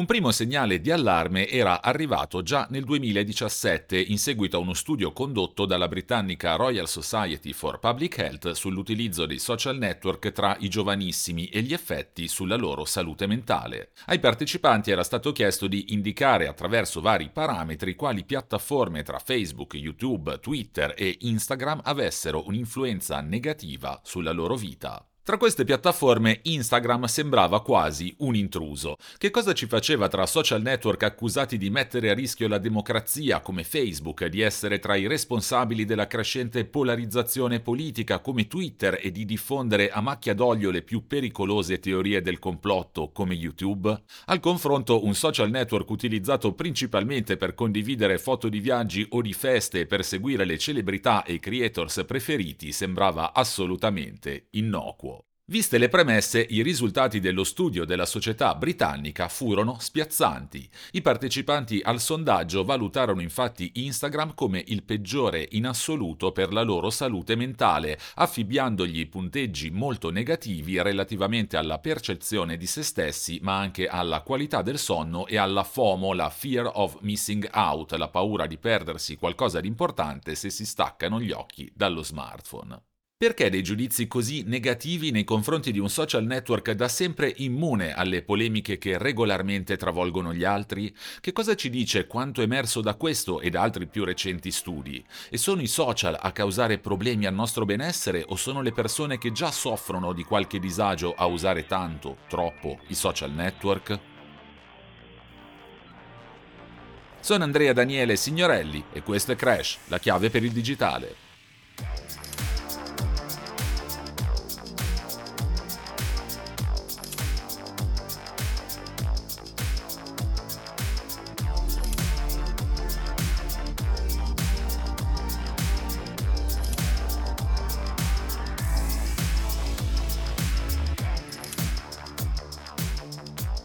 Un primo segnale di allarme era arrivato già nel 2017 in seguito a uno studio condotto dalla britannica Royal Society for Public Health sull'utilizzo dei social network tra i giovanissimi e gli effetti sulla loro salute mentale. Ai partecipanti era stato chiesto di indicare attraverso vari parametri quali piattaforme tra Facebook, YouTube, Twitter e Instagram avessero un'influenza negativa sulla loro vita. Tra queste piattaforme Instagram sembrava quasi un intruso. Che cosa ci faceva tra social network accusati di mettere a rischio la democrazia come Facebook, di essere tra i responsabili della crescente polarizzazione politica come Twitter e di diffondere a macchia d'olio le più pericolose teorie del complotto come YouTube? Al confronto un social network utilizzato principalmente per condividere foto di viaggi o di feste e per seguire le celebrità e i creators preferiti sembrava assolutamente innocuo. Viste le premesse, i risultati dello studio della società britannica furono spiazzanti. I partecipanti al sondaggio valutarono infatti Instagram come il peggiore in assoluto per la loro salute mentale, affibbiandogli punteggi molto negativi relativamente alla percezione di se stessi, ma anche alla qualità del sonno e alla FOMO, la fear of missing out, la paura di perdersi qualcosa di importante se si staccano gli occhi dallo smartphone. Perché dei giudizi così negativi nei confronti di un social network da sempre immune alle polemiche che regolarmente travolgono gli altri? Che cosa ci dice quanto emerso da questo e da altri più recenti studi? E sono i social a causare problemi al nostro benessere o sono le persone che già soffrono di qualche disagio a usare tanto, troppo i social network? Sono Andrea Daniele Signorelli e questo è Crash, la chiave per il digitale.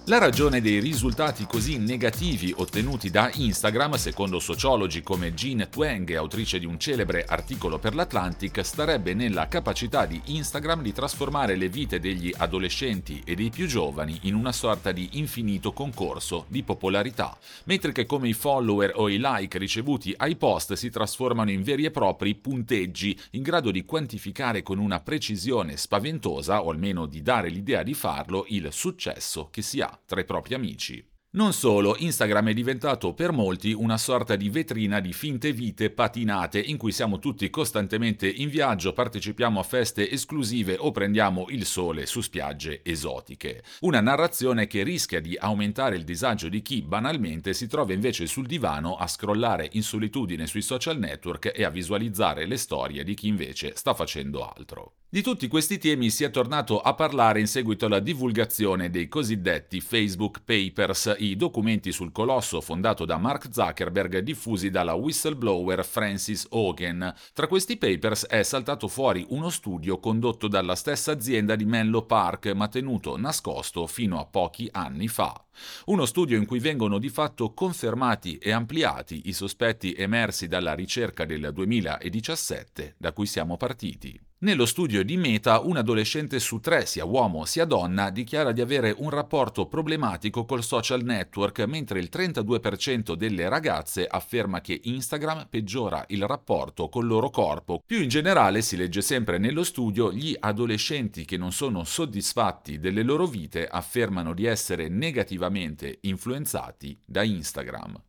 La ragione dei risultati così negativi ottenuti da Instagram, secondo sociologi come Jean Tweng, autrice di un celebre articolo per l'Atlantic, starebbe nella capacità di Instagram di trasformare le vite degli adolescenti e dei più giovani in una sorta di infinito concorso di popolarità, mentre che come i follower o i like ricevuti ai post si trasformano in veri e propri punteggi in grado di quantificare con una precisione spaventosa, o almeno di dare l'idea di farlo, il successo che si ha tra i propri amici. Non solo, Instagram è diventato per molti una sorta di vetrina di finte vite patinate in cui siamo tutti costantemente in viaggio, partecipiamo a feste esclusive o prendiamo il sole su spiagge esotiche. Una narrazione che rischia di aumentare il disagio di chi banalmente si trova invece sul divano a scrollare in solitudine sui social network e a visualizzare le storie di chi invece sta facendo altro. Di tutti questi temi si è tornato a parlare in seguito alla divulgazione dei cosiddetti Facebook Papers, i documenti sul colosso fondato da Mark Zuckerberg diffusi dalla whistleblower Francis Hogan. Tra questi papers è saltato fuori uno studio condotto dalla stessa azienda di Menlo Park, ma tenuto nascosto fino a pochi anni fa. Uno studio in cui vengono di fatto confermati e ampliati i sospetti emersi dalla ricerca del 2017 da cui siamo partiti. Nello studio di Meta, un adolescente su tre, sia uomo sia donna, dichiara di avere un rapporto problematico col social network, mentre il 32% delle ragazze afferma che Instagram peggiora il rapporto col loro corpo. Più in generale, si legge sempre nello studio, gli adolescenti che non sono soddisfatti delle loro vite affermano di essere negativamente influenzati da Instagram.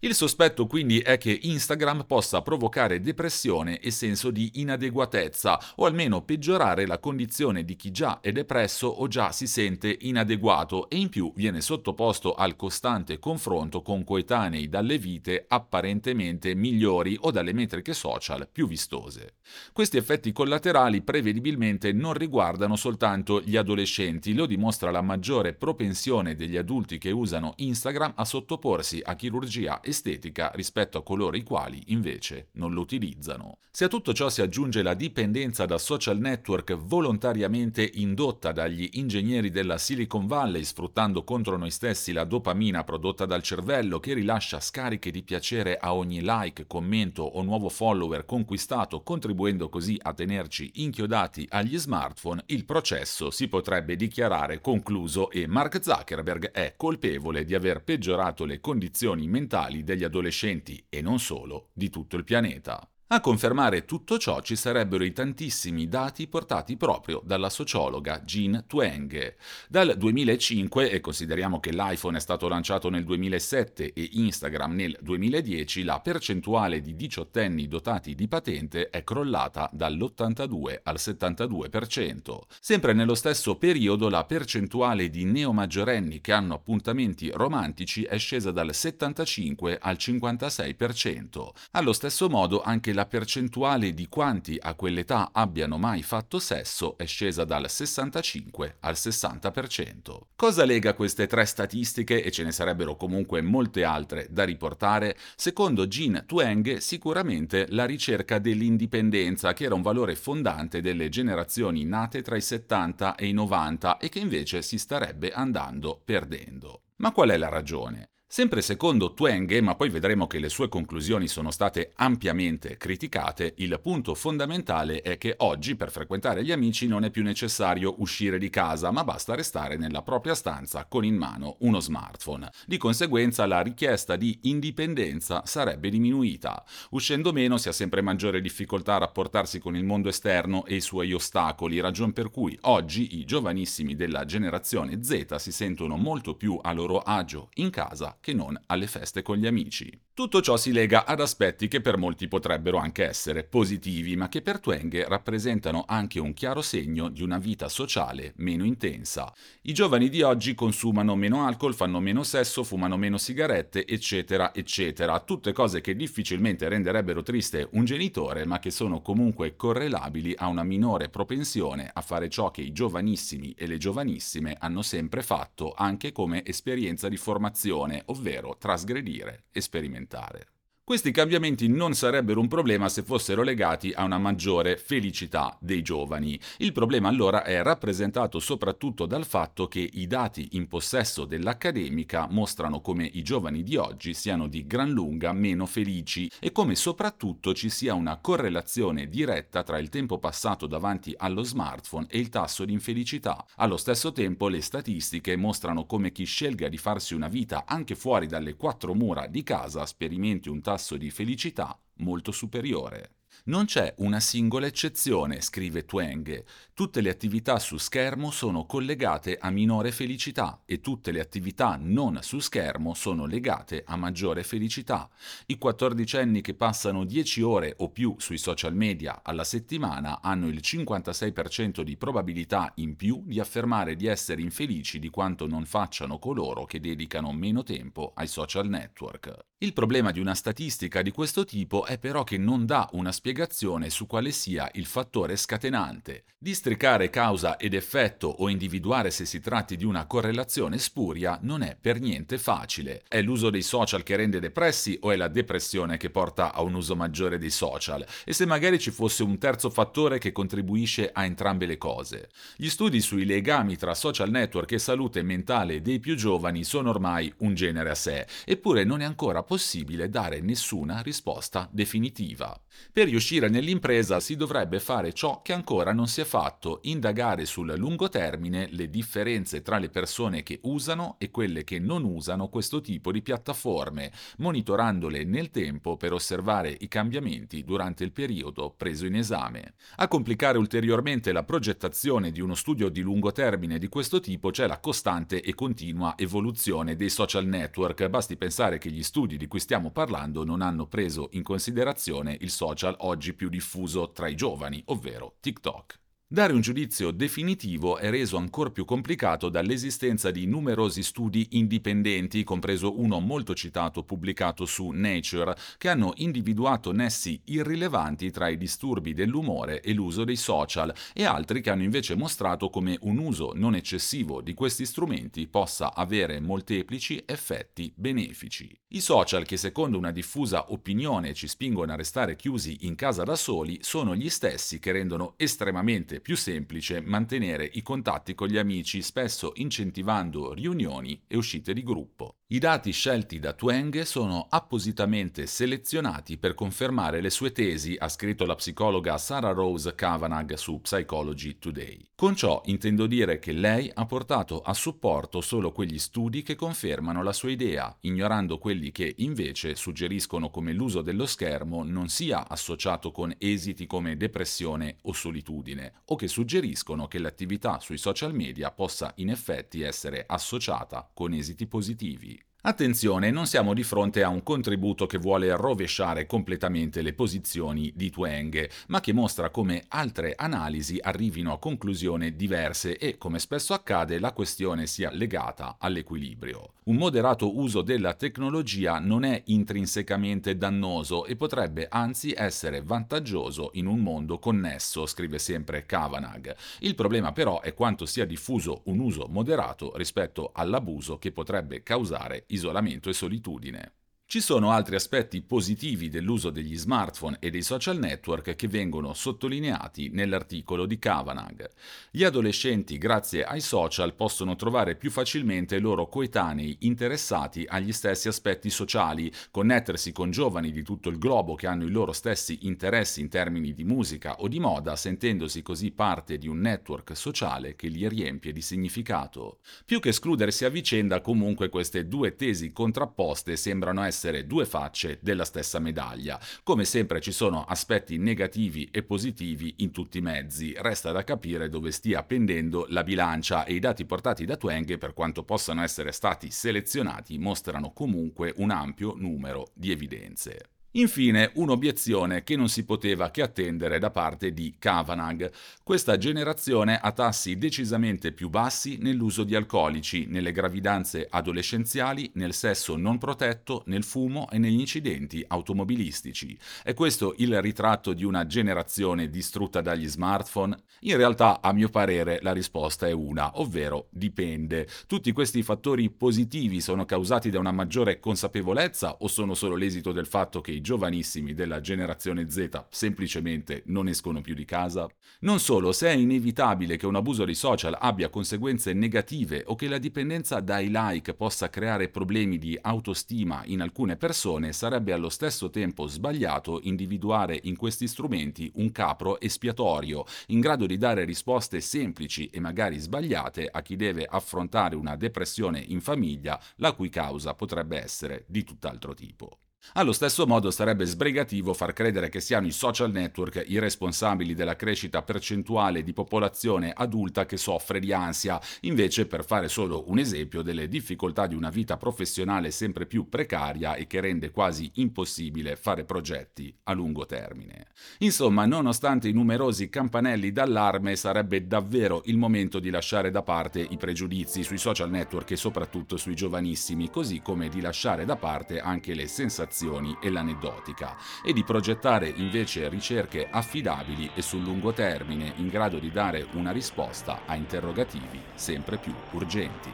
Il sospetto quindi è che Instagram possa provocare depressione e senso di inadeguatezza, o almeno peggiorare la condizione di chi già è depresso o già si sente inadeguato e in più viene sottoposto al costante confronto con coetanei dalle vite apparentemente migliori o dalle metriche social più vistose. Questi effetti collaterali prevedibilmente non riguardano soltanto gli adolescenti, lo dimostra la maggiore propensione degli adulti che usano Instagram a sottoporsi a chirurgia chirurgia estetica rispetto a coloro i quali invece non lo utilizzano. Se a tutto ciò si aggiunge la dipendenza da social network volontariamente indotta dagli ingegneri della Silicon Valley sfruttando contro noi stessi la dopamina prodotta dal cervello che rilascia scariche di piacere a ogni like, commento o nuovo follower conquistato, contribuendo così a tenerci inchiodati agli smartphone, il processo si potrebbe dichiarare concluso e Mark Zuckerberg è colpevole di aver peggiorato le condizioni mentali mentali degli adolescenti e non solo di tutto il pianeta. A confermare tutto ciò ci sarebbero i tantissimi dati portati proprio dalla sociologa Jean Twenge. Dal 2005, e consideriamo che l'iPhone è stato lanciato nel 2007 e Instagram nel 2010, la percentuale di diciottenni dotati di patente è crollata dall'82 al 72%. Sempre nello stesso periodo la percentuale di neomaggiorenni che hanno appuntamenti romantici è scesa dal 75 al 56%. Allo stesso modo anche la la percentuale di quanti a quell'età abbiano mai fatto sesso è scesa dal 65 al 60%. Cosa lega queste tre statistiche, e ce ne sarebbero comunque molte altre da riportare? Secondo Jean Twenge sicuramente la ricerca dell'indipendenza, che era un valore fondante delle generazioni nate tra i 70 e i 90 e che invece si starebbe andando perdendo. Ma qual è la ragione? Sempre secondo Twenge, ma poi vedremo che le sue conclusioni sono state ampiamente criticate, il punto fondamentale è che oggi per frequentare gli amici non è più necessario uscire di casa, ma basta restare nella propria stanza con in mano uno smartphone. Di conseguenza la richiesta di indipendenza sarebbe diminuita. Uscendo meno si ha sempre maggiore difficoltà a rapportarsi con il mondo esterno e i suoi ostacoli, ragion per cui oggi i giovanissimi della generazione Z si sentono molto più a loro agio in casa che non alle feste con gli amici. Tutto ciò si lega ad aspetti che per molti potrebbero anche essere positivi, ma che per Twenge rappresentano anche un chiaro segno di una vita sociale meno intensa. I giovani di oggi consumano meno alcol, fanno meno sesso, fumano meno sigarette, eccetera, eccetera. Tutte cose che difficilmente renderebbero triste un genitore, ma che sono comunque correlabili a una minore propensione a fare ciò che i giovanissimi e le giovanissime hanno sempre fatto, anche come esperienza di formazione, ovvero trasgredire e sperimentare. Questi cambiamenti non sarebbero un problema se fossero legati a una maggiore felicità dei giovani. Il problema allora è rappresentato soprattutto dal fatto che i dati in possesso dell'accademica mostrano come i giovani di oggi siano di gran lunga meno felici e come soprattutto ci sia una correlazione diretta tra il tempo passato davanti allo smartphone e il tasso di infelicità. Allo stesso tempo le statistiche mostrano come chi scelga di farsi una vita anche fuori dalle quattro mura di casa sperimenti un tasso tasso di felicità molto superiore. Non c'è una singola eccezione, scrive Twenge. Tutte le attività su schermo sono collegate a minore felicità e tutte le attività non su schermo sono legate a maggiore felicità. I quattordicenni che passano 10 ore o più sui social media alla settimana hanno il 56% di probabilità in più di affermare di essere infelici di quanto non facciano coloro che dedicano meno tempo ai social network. Il problema di una statistica di questo tipo è però che non dà una spiegazione su quale sia il fattore scatenante. Districare causa ed effetto o individuare se si tratti di una correlazione spuria non è per niente facile. È l'uso dei social che rende depressi o è la depressione che porta a un uso maggiore dei social? E se magari ci fosse un terzo fattore che contribuisce a entrambe le cose? Gli studi sui legami tra social network e salute mentale dei più giovani sono ormai un genere a sé, eppure non è ancora possibile possibile dare nessuna risposta definitiva. Per riuscire nell'impresa si dovrebbe fare ciò che ancora non si è fatto, indagare sul lungo termine le differenze tra le persone che usano e quelle che non usano questo tipo di piattaforme, monitorandole nel tempo per osservare i cambiamenti durante il periodo preso in esame. A complicare ulteriormente la progettazione di uno studio di lungo termine di questo tipo c'è la costante e continua evoluzione dei social network. Basti pensare che gli studi di cui stiamo parlando non hanno preso in considerazione il social oggi più diffuso tra i giovani, ovvero TikTok. Dare un giudizio definitivo è reso ancora più complicato dall'esistenza di numerosi studi indipendenti, compreso uno molto citato pubblicato su Nature, che hanno individuato nessi irrilevanti tra i disturbi dell'umore e l'uso dei social e altri che hanno invece mostrato come un uso non eccessivo di questi strumenti possa avere molteplici effetti benefici. I social che secondo una diffusa opinione ci spingono a restare chiusi in casa da soli sono gli stessi che rendono estremamente più semplice mantenere i contatti con gli amici, spesso incentivando riunioni e uscite di gruppo. I dati scelti da Twenge sono appositamente selezionati per confermare le sue tesi, ha scritto la psicologa Sarah Rose Kavanagh su Psychology Today. Con ciò intendo dire che lei ha portato a supporto solo quegli studi che confermano la sua idea, ignorando quelli che invece suggeriscono come l'uso dello schermo non sia associato con esiti come depressione o solitudine, o che suggeriscono che l'attività sui social media possa in effetti essere associata con esiti positivi. Attenzione, non siamo di fronte a un contributo che vuole rovesciare completamente le posizioni di Twenge, ma che mostra come altre analisi arrivino a conclusioni diverse e, come spesso accade, la questione sia legata all'equilibrio. Un moderato uso della tecnologia non è intrinsecamente dannoso e potrebbe anzi essere vantaggioso in un mondo connesso, scrive sempre Kavanagh. Il problema però è quanto sia diffuso un uso moderato rispetto all'abuso che potrebbe causare isolamento e solitudine. Ci sono altri aspetti positivi dell'uso degli smartphone e dei social network che vengono sottolineati nell'articolo di Kavanagh. Gli adolescenti, grazie ai social, possono trovare più facilmente i loro coetanei interessati agli stessi aspetti sociali, connettersi con giovani di tutto il globo che hanno i loro stessi interessi in termini di musica o di moda, sentendosi così parte di un network sociale che li riempie di significato. Più che escludersi a vicenda, comunque queste due tesi contrapposte sembrano essere essere due facce della stessa medaglia. Come sempre ci sono aspetti negativi e positivi in tutti i mezzi, resta da capire dove stia pendendo la bilancia e i dati portati da Twenge, per quanto possano essere stati selezionati, mostrano comunque un ampio numero di evidenze. Infine, un'obiezione che non si poteva che attendere da parte di Kavanagh. Questa generazione ha tassi decisamente più bassi nell'uso di alcolici, nelle gravidanze adolescenziali, nel sesso non protetto, nel fumo e negli incidenti automobilistici. È questo il ritratto di una generazione distrutta dagli smartphone? In realtà, a mio parere, la risposta è una, ovvero dipende. Tutti questi fattori positivi sono causati da una maggiore consapevolezza o sono solo l'esito del fatto che i giovanissimi della generazione Z semplicemente non escono più di casa? Non solo, se è inevitabile che un abuso dei social abbia conseguenze negative o che la dipendenza dai like possa creare problemi di autostima in alcune persone, sarebbe allo stesso tempo sbagliato individuare in questi strumenti un capro espiatorio, in grado di dare risposte semplici e magari sbagliate a chi deve affrontare una depressione in famiglia, la cui causa potrebbe essere di tutt'altro tipo. Allo stesso modo sarebbe sbrigativo far credere che siano i social network i responsabili della crescita percentuale di popolazione adulta che soffre di ansia, invece per fare solo un esempio delle difficoltà di una vita professionale sempre più precaria e che rende quasi impossibile fare progetti a lungo termine. Insomma, nonostante i numerosi campanelli d'allarme, sarebbe davvero il momento di lasciare da parte i pregiudizi sui social network e soprattutto sui giovanissimi, così come di lasciare da parte anche le sensazioni azioni e l'aneddotica e di progettare invece ricerche affidabili e sul lungo termine in grado di dare una risposta a interrogativi sempre più urgenti.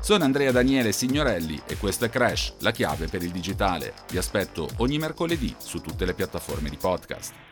Sono Andrea Daniele Signorelli e questo è Crash, la chiave per il digitale. Vi aspetto ogni mercoledì su tutte le piattaforme di podcast.